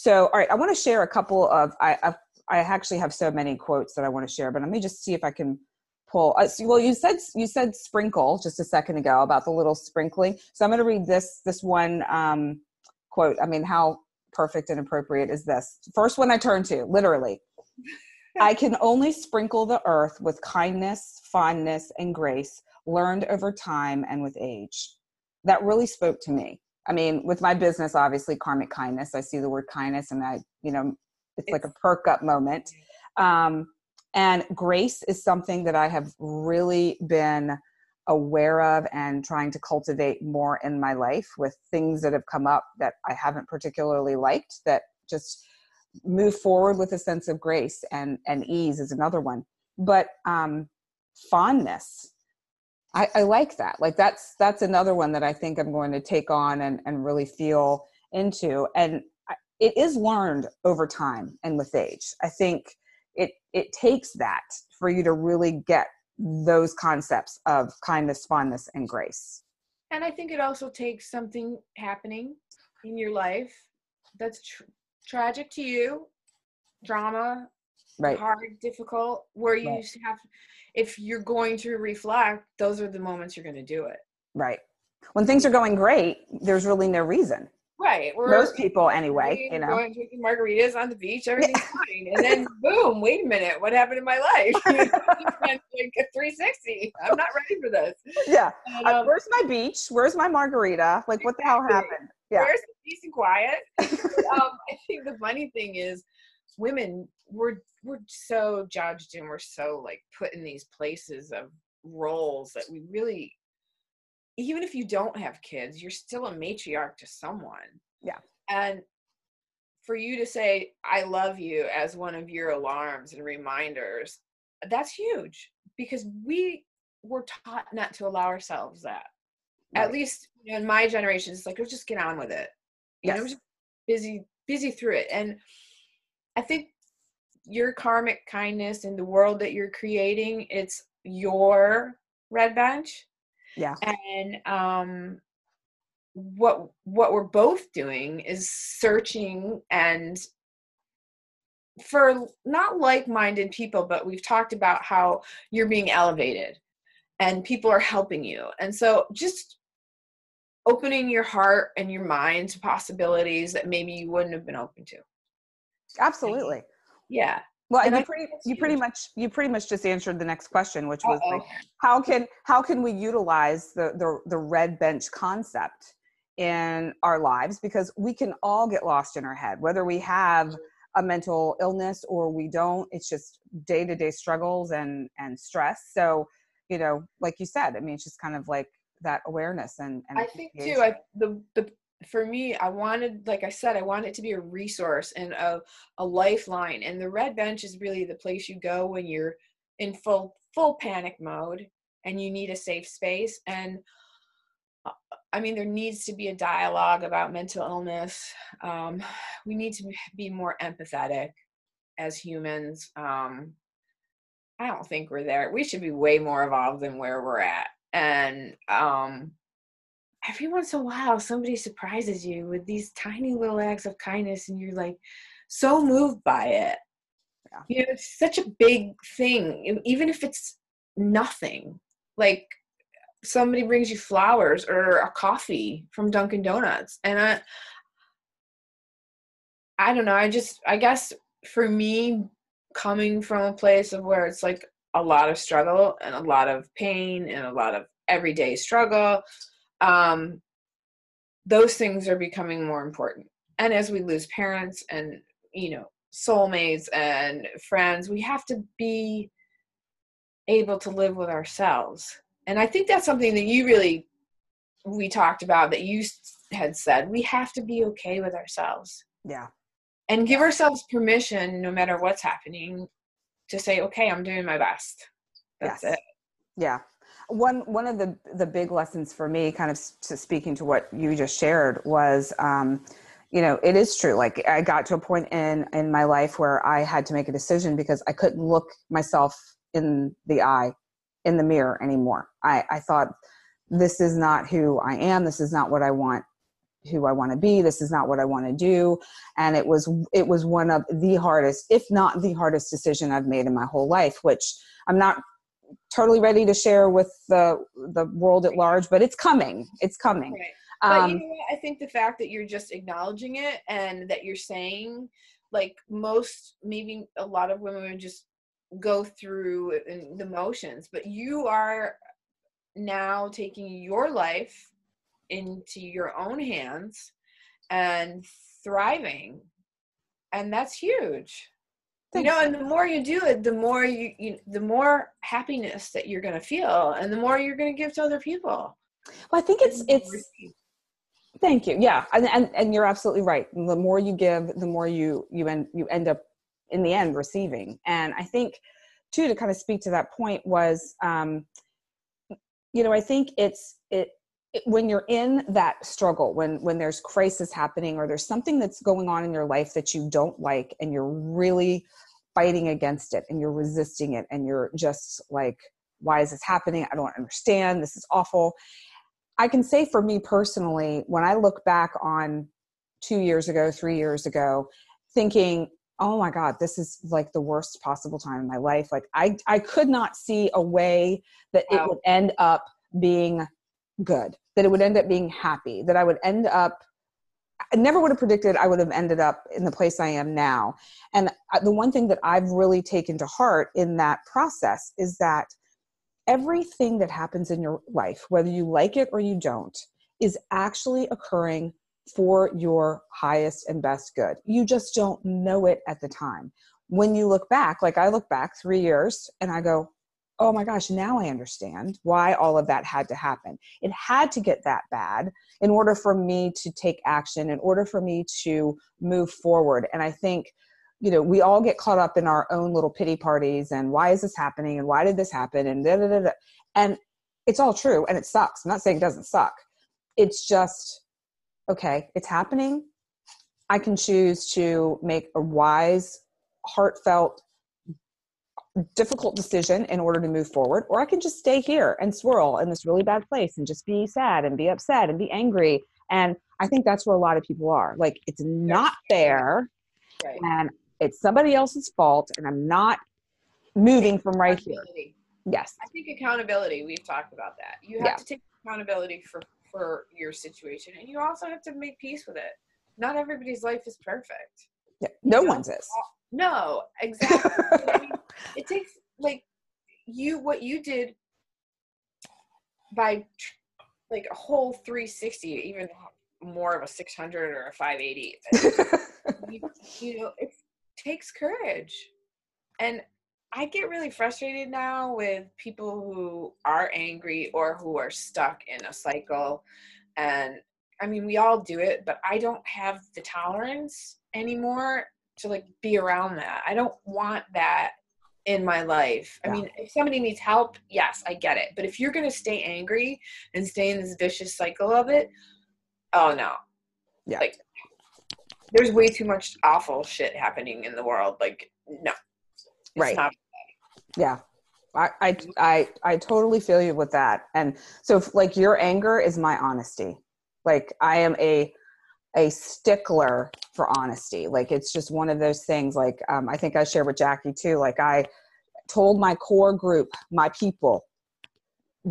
So, all right, I want to share a couple of I I've, I actually have so many quotes that I want to share, but let me just see if I can pull. Uh, well, you said you said sprinkle just a second ago about the little sprinkling. So I'm going to read this this one um, quote. I mean, how perfect and appropriate is this? First one I turn to, literally. I can only sprinkle the earth with kindness, fondness, and grace learned over time and with age. That really spoke to me. I mean, with my business, obviously, karmic kindness, I see the word kindness and I, you know, it's, it's like a perk up moment. Um, and grace is something that I have really been aware of and trying to cultivate more in my life with things that have come up that I haven't particularly liked that just move forward with a sense of grace and and ease is another one. But um fondness I, I like that. Like that's that's another one that i think i'm going to take on and and really feel into. And it is learned over time and with age. I think it it takes that for you to really get those concepts of kindness fondness and grace. And i think it also takes something happening in your life that's tr- tragic to you drama right hard difficult where you right. have if you're going to reflect those are the moments you're going to do it right when things are going great there's really no reason Right. We're, Most people, anyway. You know, going drinking margaritas on the beach, everything's fine, and then boom! Wait a minute, what happened in my life? like a 360. I'm not ready for this. Yeah. And, um, where's my beach? Where's my margarita? Like, what the hell happened? Yeah. Where's the peace and quiet? um, I think the funny thing is, women we're we're so judged and we're so like put in these places of roles that we really even if you don't have kids, you're still a matriarch to someone. Yeah. And for you to say, I love you as one of your alarms and reminders, that's huge because we were taught not to allow ourselves that. Right. At least you know, in my generation, it's like, let's just get on with it. You yes. know, just busy, busy through it. And I think your karmic kindness in the world that you're creating, it's your red bench yeah. And um what what we're both doing is searching and for not like-minded people but we've talked about how you're being elevated and people are helping you. And so just opening your heart and your mind to possibilities that maybe you wouldn't have been open to absolutely yeah well, and you pretty you pretty much you pretty much just answered the next question, which was like, how can how can we utilize the the the red bench concept in our lives because we can all get lost in our head, whether we have a mental illness or we don't. It's just day to day struggles and and stress. So, you know, like you said, I mean, it's just kind of like that awareness and. and I think too. I the the for me, I wanted, like I said, I wanted it to be a resource and a, a lifeline. And the red bench is really the place you go when you're in full full panic mode and you need a safe space. And uh, I mean, there needs to be a dialogue about mental illness. Um, we need to be more empathetic as humans. Um, I don't think we're there. We should be way more evolved than where we're at. And um, every once in a while somebody surprises you with these tiny little acts of kindness and you're like so moved by it yeah. you know it's such a big thing even if it's nothing like somebody brings you flowers or a coffee from dunkin donuts and i i don't know i just i guess for me coming from a place of where it's like a lot of struggle and a lot of pain and a lot of everyday struggle um, those things are becoming more important. And as we lose parents and, you know, soulmates and friends, we have to be able to live with ourselves. And I think that's something that you really, we talked about that you had said, we have to be okay with ourselves. Yeah. And give ourselves permission, no matter what's happening, to say, okay, I'm doing my best. That's yes. it. Yeah one one of the the big lessons for me kind of speaking to what you just shared was um, you know it is true like i got to a point in in my life where i had to make a decision because i couldn't look myself in the eye in the mirror anymore i i thought this is not who i am this is not what i want who I want to be. This is not what I want to do. And it was it was one of the hardest, if not the hardest decision I've made in my whole life, which I'm not totally ready to share with the the world at large, but it's coming. It's coming. Right. But um, you know what? I think the fact that you're just acknowledging it and that you're saying, like most, maybe a lot of women would just go through the motions, but you are now taking your life into your own hands and thriving and that's huge Thanks. you know and the more you do it the more you, you the more happiness that you're going to feel and the more you're going to give to other people. Well i think it's it's thank you. Yeah and, and and you're absolutely right. The more you give the more you you end you end up in the end receiving. And i think too to kind of speak to that point was um you know i think it's it when you're in that struggle when when there's crisis happening or there's something that's going on in your life that you don't like and you're really fighting against it and you're resisting it and you're just like why is this happening? I don't understand. This is awful. I can say for me personally when i look back on 2 years ago 3 years ago thinking oh my god this is like the worst possible time in my life. Like i i could not see a way that wow. it would end up being good, that it would end up being happy, that I would end up I never would have predicted I would have ended up in the place I am now. And uh, the one thing that I've really taken to heart in that process is that everything that happens in your life, whether you like it or you don't, is actually occurring for your highest and best good. You just don't know it at the time. When you look back, like I look back three years and I go, oh my gosh, now I understand why all of that had to happen. It had to get that bad in order for me to take action, in order for me to move forward. And I think, you know, we all get caught up in our own little pity parties and why is this happening and why did this happen and da da da. da. And it's all true and it sucks. I'm not saying it doesn't suck. It's just, okay, it's happening. I can choose to make a wise, heartfelt difficult decision in order to move forward or i can just stay here and swirl in this really bad place and just be sad and be upset and be angry. And i think that's where a lot of people are. Like it's not fair right. and it's somebody else's fault and i'm not moving from right here. Yes. I think accountability we've talked about that. You have yeah. to take accountability for for your situation and you also have to make peace with it. Not everybody's life is perfect. Yeah, no one's is no exactly. I mean, it takes like you what you did by like a whole 360 even more of a 600 or a 580 you, you know it takes courage. And i get really frustrated now with people who are angry or who are stuck in a cycle. And i mean we all do it but i don't have the tolerance anymore to like be around that i don't want that in my life. I mean, if somebody needs help, yes, I get it. But if you're going to stay angry and stay in this vicious cycle of it, oh no. Yeah. Like there's way too much awful shit happening in the world. Like no. right. Not- yeah. I, I I I totally feel you with that. And so if, like your anger is my honesty. Like I am a a stickler for honesty. Like it's just one of those things. Like um, I think I shared with Jackie too. Like I told my core group, my people,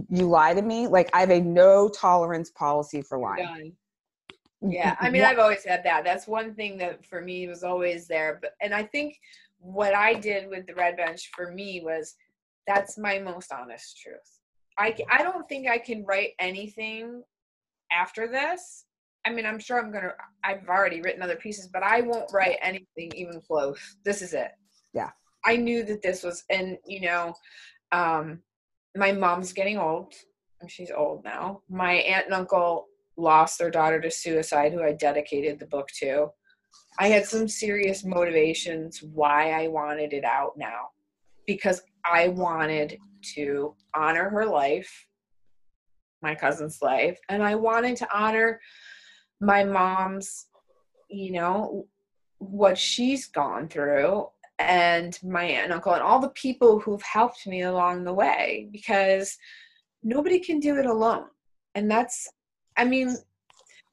you lie to me. Like I have a no tolerance policy for lying. Yeah, I mean, I've always had that. That's one thing that for me was always there. But and I think what I did with the red bench for me was that's my most honest truth. I I don't think I can write anything after this I mean, I'm sure I'm gonna. I've already written other pieces, but I won't write anything even close. This is it. Yeah. I knew that this was, and you know, um, my mom's getting old. She's old now. My aunt and uncle lost their daughter to suicide, who I dedicated the book to. I had some serious motivations why I wanted it out now, because I wanted to honor her life, my cousin's life, and I wanted to honor my mom's, you know, what she's gone through and my aunt and uncle and all the people who've helped me along the way because nobody can do it alone. And that's, I mean,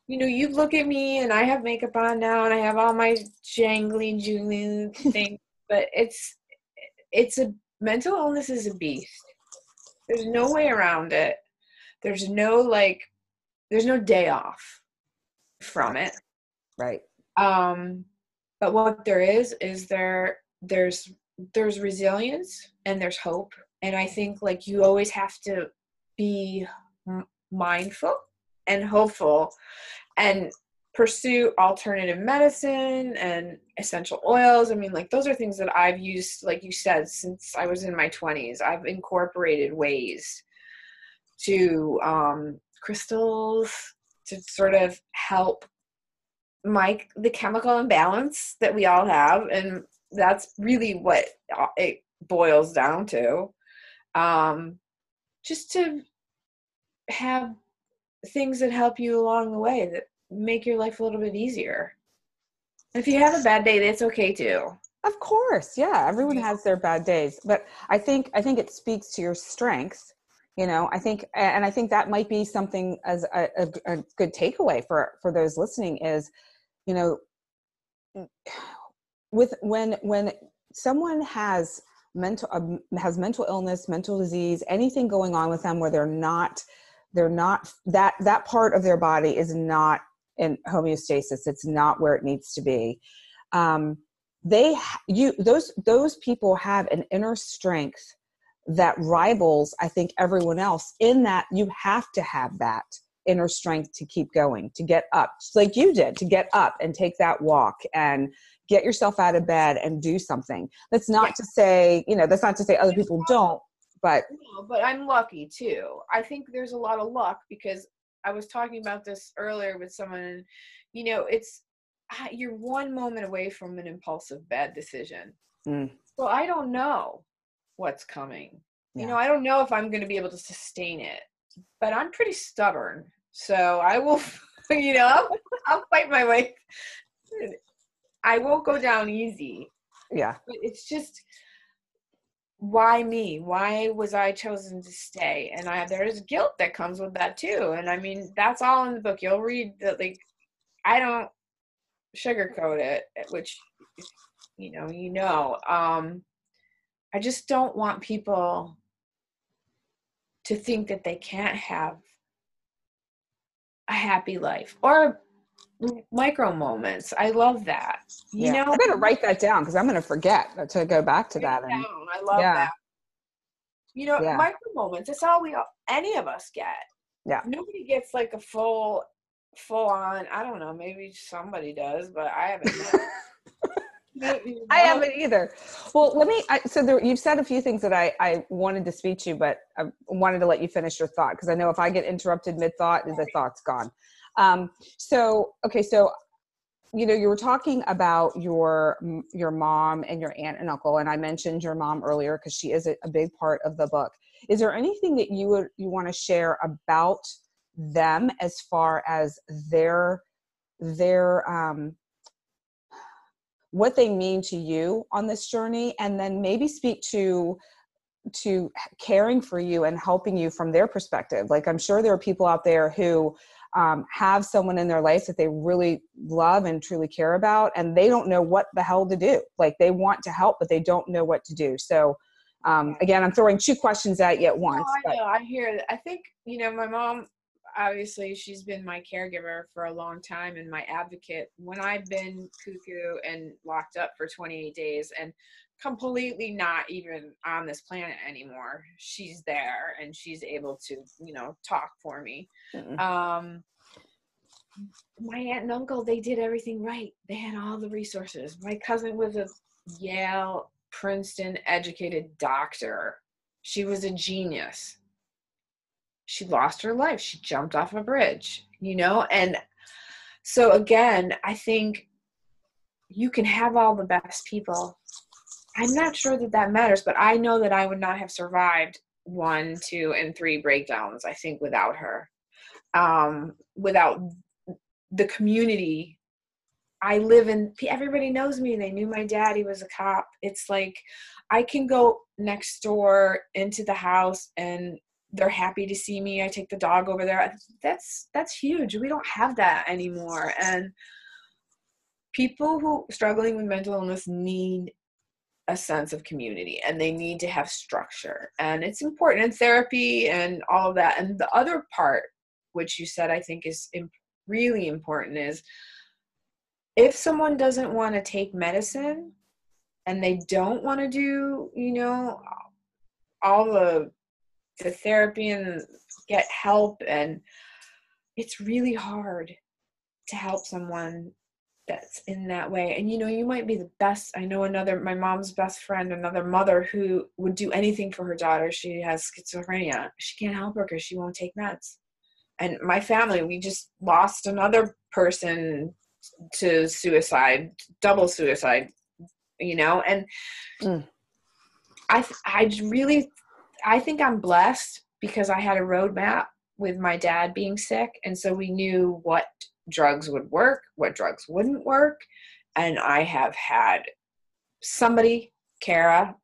you know, you look at me and I have makeup on now and I have all my jangly jingly things, but it's it's a mental illness is a beast. There's no way around it. There's no like there's no day off from it. Right. Um but what there is is there there's there's resilience and there's hope and I think like you always have to be mindful and hopeful and pursue alternative medicine and essential oils. I mean, like those are things that I've used, like you said, since I was in my 20s. I've incorporated ways to um, crystals to sort of help my the chemical imbalance that we all have, and that's really what it boils down to. Um, just to have things that help you along the way that make your life a little bit easier. If you have a bad day, that's okay too. Of course, yeah. Everyone has their bad days, but I think I think it speaks to your strengths. You know, I think, and I think that might be something as a, a, a good takeaway for for those listening is, you know, with when when someone has mental uh, has mental illness, mental disease, anything going on with them where they're not they're not that that part of their body is not in homeostasis. It's not where it needs to be. Um, they you those those people have an inner strength that rivals i think everyone else in that you have to have that inner strength to keep going to get up like you did to get up and take that walk and get yourself out of bed and do something that's not yeah. to say you know that's not to say other people don't but no, but I'm lucky too. I think there's a lot of luck because I was talking about this earlier with someone. and, You know, it's you're one moment away from an impulsive bad decision. Mm. Well, I don't know what's coming. Yeah. You know, I don't know if I'm going to be able to sustain it, but I'm pretty stubborn. So I will, you know, I'll, I'll fight my way. I won't go down easy. Yeah. But it's just, why me why was i chosen to stay and i there's guilt that comes with that too and i mean that's all in the book you'll read that like i don't sugarcoat it which you know you know um i just don't want people to think that they can't have a happy life or micro moments. I love that. You yeah. know, I'm gonna write that down because I'm going to forget to go back to that. And, I love yeah. that. You know, yeah. micro moments. That's all we all, any of us get. Yeah. Nobody gets like a full, full on. I don't know. Maybe somebody does, but I haven't. I haven't either. Well, let me. I, so there, you've said a few things that I, I wanted to speak to you, but I wanted to let you finish your thought because I know if I get interrupted mid thought, the thought's gone. Um, so, okay, so you know you were talking about your your mom and your aunt and uncle and i mentioned your mom earlier because she is a, a, big part of the book is there anything that you would you want to share about them as far as their their um what they mean to you on this journey and then maybe speak to to caring for you and helping you from their perspective. Like i'm sure there are people out there who um, have someone in their life that they really love and truly care about and they don't know what the hell to do. Like they want to help but they don't know what to do. So um, again i'm throwing two questions at you at once no, I, know, I hear i think you know my mom obviously she's been my caregiver for a long time and my advocate. When i've been cuckoo and locked up for 28 days and completely not even on this planet anymore she's there and she's able to you know talk for me. Mm um my aunt and uncle they did everything right. They had all the resources. My cousin was a yale princeton educated doctor. She was a genius she lost her life she jumped off a bridge you know and so again i think you can have all the best people I'm not sure that that matters, but I know that I would not have survived one, two, and three breakdowns, I think, without her. Um, without the community. I live in, everybody knows me. They knew my daddy was a cop. It's like I can go next door into the house and they're happy to see me i take the dog over there that's that's huge we don't have that anymore. And people who struggling with mental illness need a sense of community and they need to have structure and it's important in therapy and all of that. And the other part which you said i think is really important is if someone doesn't want to take medicine and they don't want to do you know all the the therapy and get help and it's really hard to help someone that's in that way. And you know you might be the best i know another my mom's best friend another mother who would do anything for her daughter. She has schizophrenia. She can't help her because she won't take meds. And my family we just lost another person to suicide double suicide you know? And mm. i i really i think i'm blessed because i had a roadmap with my dad being sick and so we knew what drugs would work what drugs wouldn't work and i have had somebody kara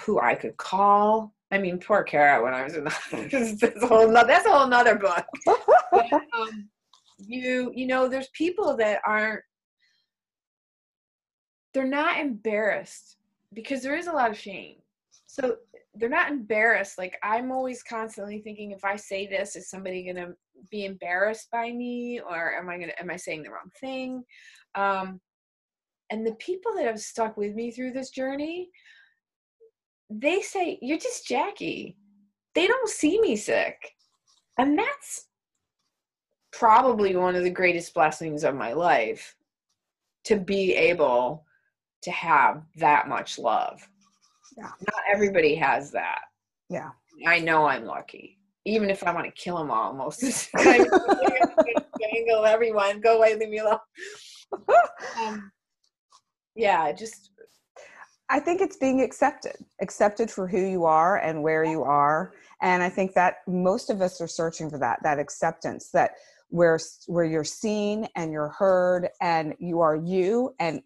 who i could call I mean, poor Kara when I was in the, that's a whole nother, that's a whole nother book. but, um, you you know, there's people that aren't they're not embarrassed because there is a lot of shame. So they're not embarrassed. Like I'm always constantly thinking, if I say this, is somebody gonna be embarrassed by me, or am I gonna am I saying the wrong thing? Um, and the people that have stuck with me through this journey, they say, You're just Jackie. They don't see me sick. And that's probably one of the greatest blessings of my life to be able to have that much love. Yeah. Not everybody has that. Yeah. I know I'm lucky. Even if I want to kill them all most of the time. Everyone. Go away, leave me alone. um, yeah, just I think it's being accepted, accepted for who you are and where you are. And I think that most of us are searching for that, that acceptance that where where you're seen and you're heard and you are you and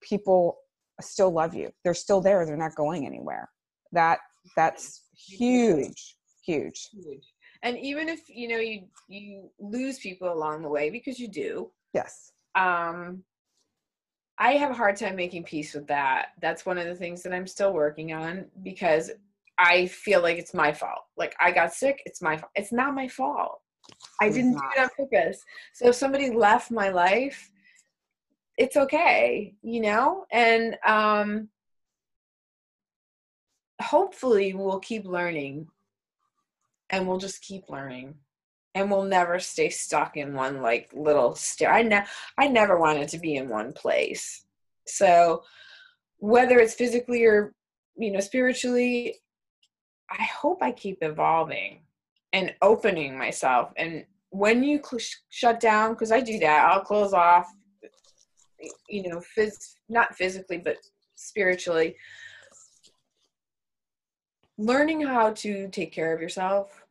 people still love you. They're still there. They're not going anywhere. That that's huge, huge. Huge. And even if you know you you lose people along the way because you do. Yes. Um I have a hard time making peace with that. That's one of the things that I'm still working on because I feel like it's my fault. Like I got sick, it's my fault. It's not my fault. I didn't do it on purpose. So if somebody left my life, it's okay, you know? And um hopefully we'll keep learning and we'll just keep learning and we'll never stay stuck in one like little stair. I ne- I never wanted to be in one place. So whether it's physically or you know spiritually, I hope I keep evolving and opening myself. And when you cl- shut down, because I do that, I'll close off. You know, phys- not physically, but spiritually. Learning how to take care of yourself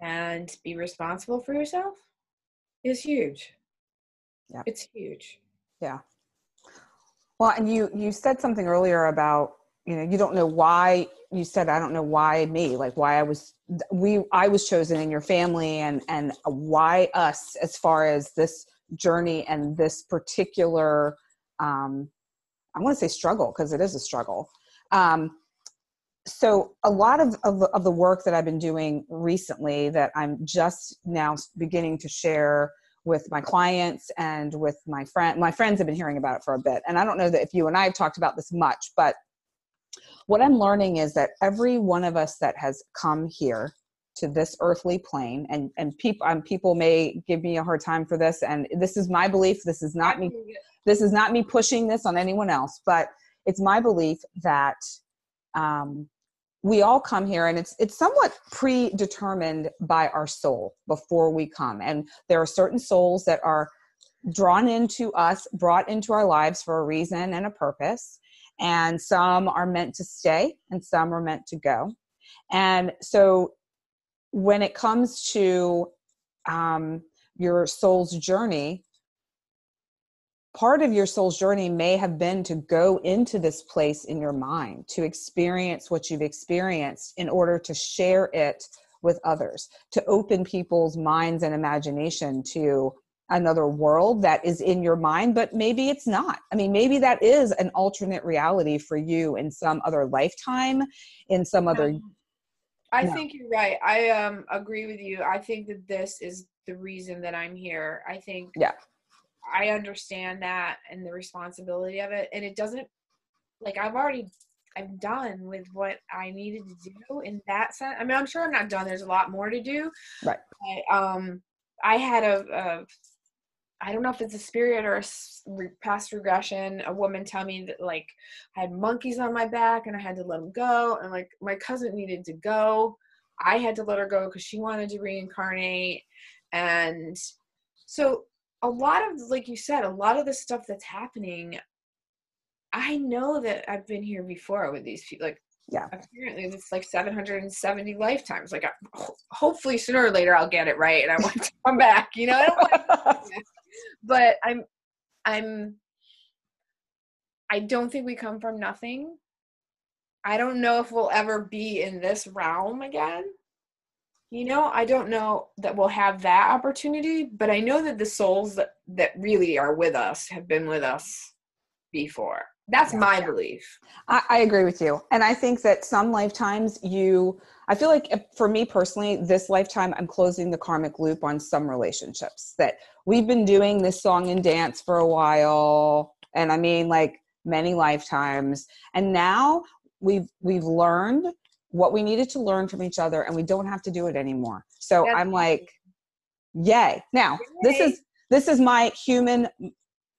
and be responsible for yourself is huge. Yeah. It's huge. Yeah. Well, and you you said something earlier about, you know, you don't know why you said I don't know why me, like why I was we I was chosen in your family and and why us as far as this journey and this particular um I want to say struggle because it is a struggle. Um so a lot of, of, of the work that i've been doing recently that i'm just now beginning to share with my clients and with my friend my friends have been hearing about it for a bit and i don't know that if you and i have talked about this much but what i'm learning is that every one of us that has come here to this earthly plane and and people um, people may give me a hard time for this and this is my belief this is not me this is not me pushing this on anyone else but it's my belief that um, we all come here and it's it's somewhat predetermined by our soul before we come and there are certain souls that are drawn into us brought into our lives for a reason and a purpose and some are meant to stay and some are meant to go and so when it comes to um, your soul's journey part of your soul's journey may have been to go into this place in your mind to experience what you've experienced in order to share it with others to open people's minds and imagination to another world that is in your mind but maybe it's not. I mean maybe that is an alternate reality for you in some other lifetime in some other I think you're right. I um agree with you. I think that this is the reason that I'm here. I think yeah. I understand that and the responsibility of it and it doesn't like I've already I'm done with what I needed to do in that sense. I mean, I'm sure I'm not done. There's a lot more to do. Right. But, um I had a, a I don't know if it's a spirit or a past regression. A woman tell me that like I had monkeys on my back and I had to let them go, and like my cousin needed to go. I had to let her go because she wanted to reincarnate, and so a lot of like you said, a lot of the stuff that's happening. I know that I've been here before with these people. Like yeah apparently it's like 770 lifetimes like I, hopefully sooner or later i'll get it right and i want to come back you know but i'm i'm i don't think we come from nothing. I don't know if we'll ever be in this realm again. You know i don't know that we'll have that opportunity but i know that the souls that that really are with us have been with us before. That's yeah. my belief. I, I, agree with you. And i think that some lifetimes you i feel like for me personally this lifetime i'm closing the karmic loop on some relationships that we've been doing this song and dance for a while and i mean like many lifetimes. And now we've we've learned what we needed to learn from each other and we don't have to do it anymore. So that's i'm like yay. Now this is this is my human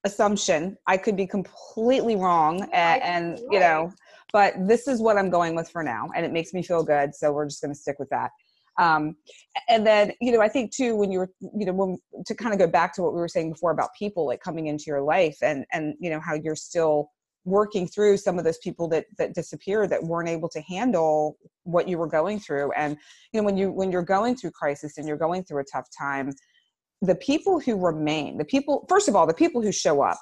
assumption. I could be completely wrong, and, and you know, but this is what I'm going with for now, and it makes me feel good. So we're just going to stick with that. Um, and then, you know, I think too, when you were, you know, when, to kind of go back to what we were saying before about people like coming into your life, and and you know how you're still working through some of those people that that disappeared that weren't able to handle what you were going through and you know when you when you're going through crisis and you're going through a tough time the people who remain, the people, first of all, the people who show up,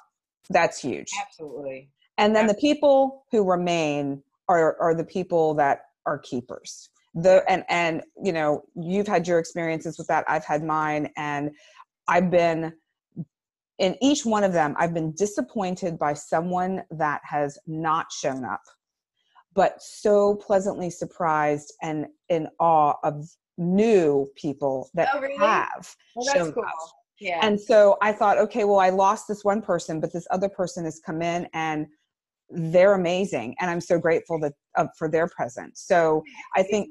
that's huge. Absolutely. And then the people who remain are, are the people that are keepers. The, and, and, you know, you've had your experiences with that. I've had mine. And I've been, in each one of them, I've been disappointed by someone that has not shown up, but so pleasantly surprised and in awe of new people that oh, really? have well, shown cool. up. Yeah. And so I thought, okay, well, I lost this one person, but this other person has come in and they're amazing, and I'm so grateful that uh, for their presence. So I think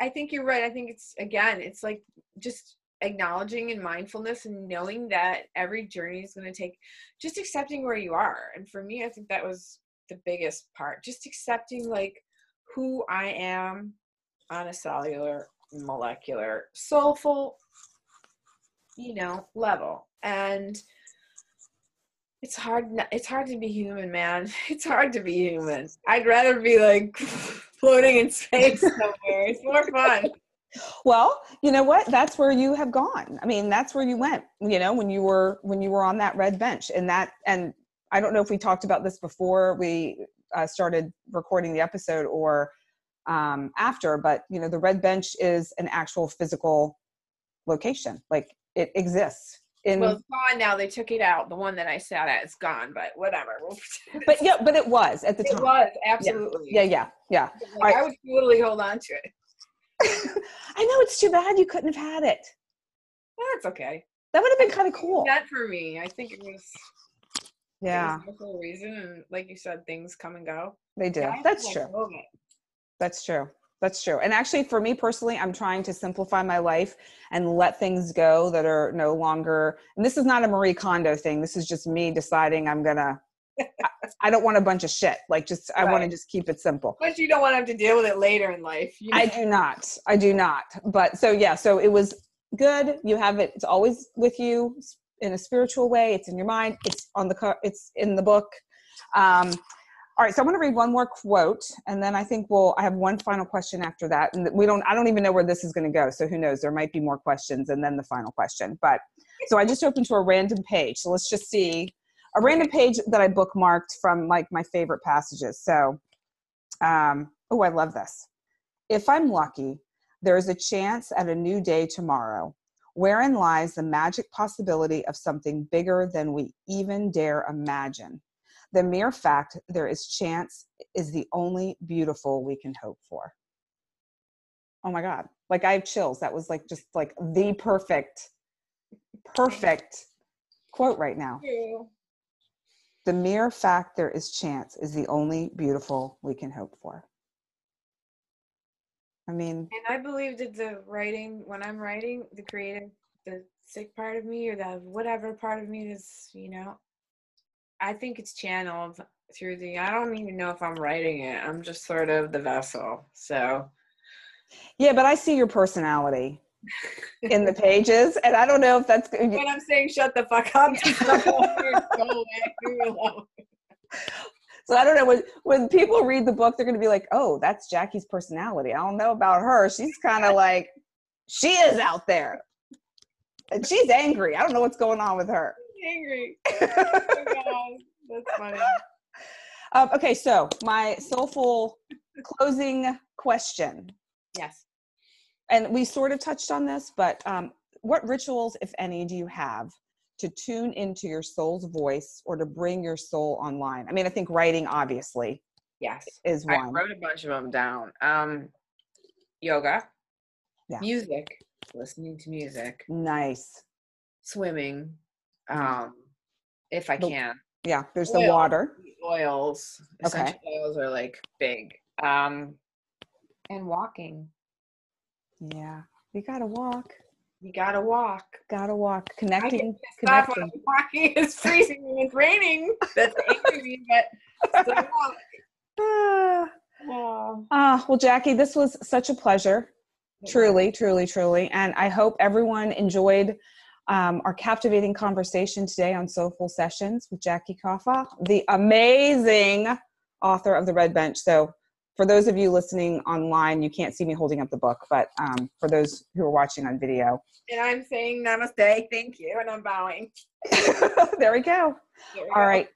I think you're right. I think it's again, it's like just acknowledging and mindfulness and knowing that every journey is going to take just accepting where you are. And for me, I think that was the biggest part. Just accepting like who I am on a cellular molecular soulful you know level and it's hard it's hard to be human man. It's hard to be human. I'd rather be like floating in space somewhere. It's more fun. Well you know what? That's where you have gone. I mean that's where you went you know when you were when you were on that red bench. And that and i don't know if we talked about this before we uh, started recording the episode or um, after but you know the red bench is an actual physical location. Like it exists in well it's gone now they took it out the one that i sat at is gone but whatever but yeah but it was at the time. it was absolutely. Yeah yeah yeah, yeah. Like, right. i would totally hold on to it. I know it's too bad you couldn't have had it. That's okay. That would have been kind of cool. that for me. I think it was yeah for a reason and like you said things come and go. They do. That's true. that's true. That's true. And actually, for me personally, I'm trying to simplify my life and let things go that are no longer. And this is not a Marie Kondo thing. This is just me deciding I'm gonna. I, I don't want a bunch of shit. Like, just I want to just keep it simple. But you don't want to have to deal with it later in life. You know? I do not. I do not. But so yeah. So it was good. You have it. It's always with you in a spiritual way. It's in your mind. It's on the. It's in the book. Um, all right, so I want to read one more quote, and then I think we'll. I have one final question after that, and we don't. I don't even know where this is going to go, so who knows? There might be more questions, and then the final question. But so I just opened to a random page. So let's just see a random page that I bookmarked from like my favorite passages. So, um, oh, I love this. If I'm lucky, There is a chance at a new day tomorrow. Wherein lies the magic possibility of something bigger than we even dare imagine. The mere fact there is chance is the only beautiful we can hope for. Oh my God. Like I have chills. That was like just like the perfect, perfect quote right now. The mere fact there is chance is the only beautiful we can hope for. I mean, And I believe that the writing, when I'm writing, the creative, the sick part of me or the whatever part of me is, you know, I think it's channeled through the, I don't even know if I'm writing it. I'm just sort of the vessel. So, yeah, but I see your personality in the pages, and I don't know if that's when I'm saying shut the fuck up, just go away, go away, leave me alone. So I don't know when when people read the book, they're going to be like, "Oh, that's Jackie's personality." I don't know about her. She's kind of like she is out there, and she's angry. I don't know what's going on with her. angry. That's funny. Um, okay, so my soulful closing question, Yes. and we sort of touched on this, but um, what rituals, if any, do you have to tune into your soul's voice or to bring your soul online? I mean, I think writing obviously Yes. is one. I wrote a bunch of them down. Um, yoga, Yeah. music, listening to music, Nice. swimming, um, if I The- can. Yeah, there's the water. The Oils, Okay. essential oils are like big. Um, and walking. Yeah, you gotta walk. You gotta walk. Gotta walk. Connecting. pissed Connecting. I'm walking. It's freezing and it's raining. That's angry me, but still walk. Ah, ah, well, Jackie, this was such a pleasure. Truly, truly, truly. And I hope everyone enjoyed um, our captivating conversation today on Soul-Full Sessions with Jackie Cioffa, the amazing author of The Red Bench. So, for those of you listening online, you can't see me holding up the book, but um, for those who are watching on video, And I'm saying namaste, thank you, and I'm bowing. there we go. There we All go. right.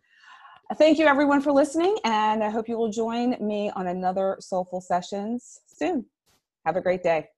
Thank you, everyone, for listening, and I hope you will join me on another Soul-Full Sessions soon. Have a great day.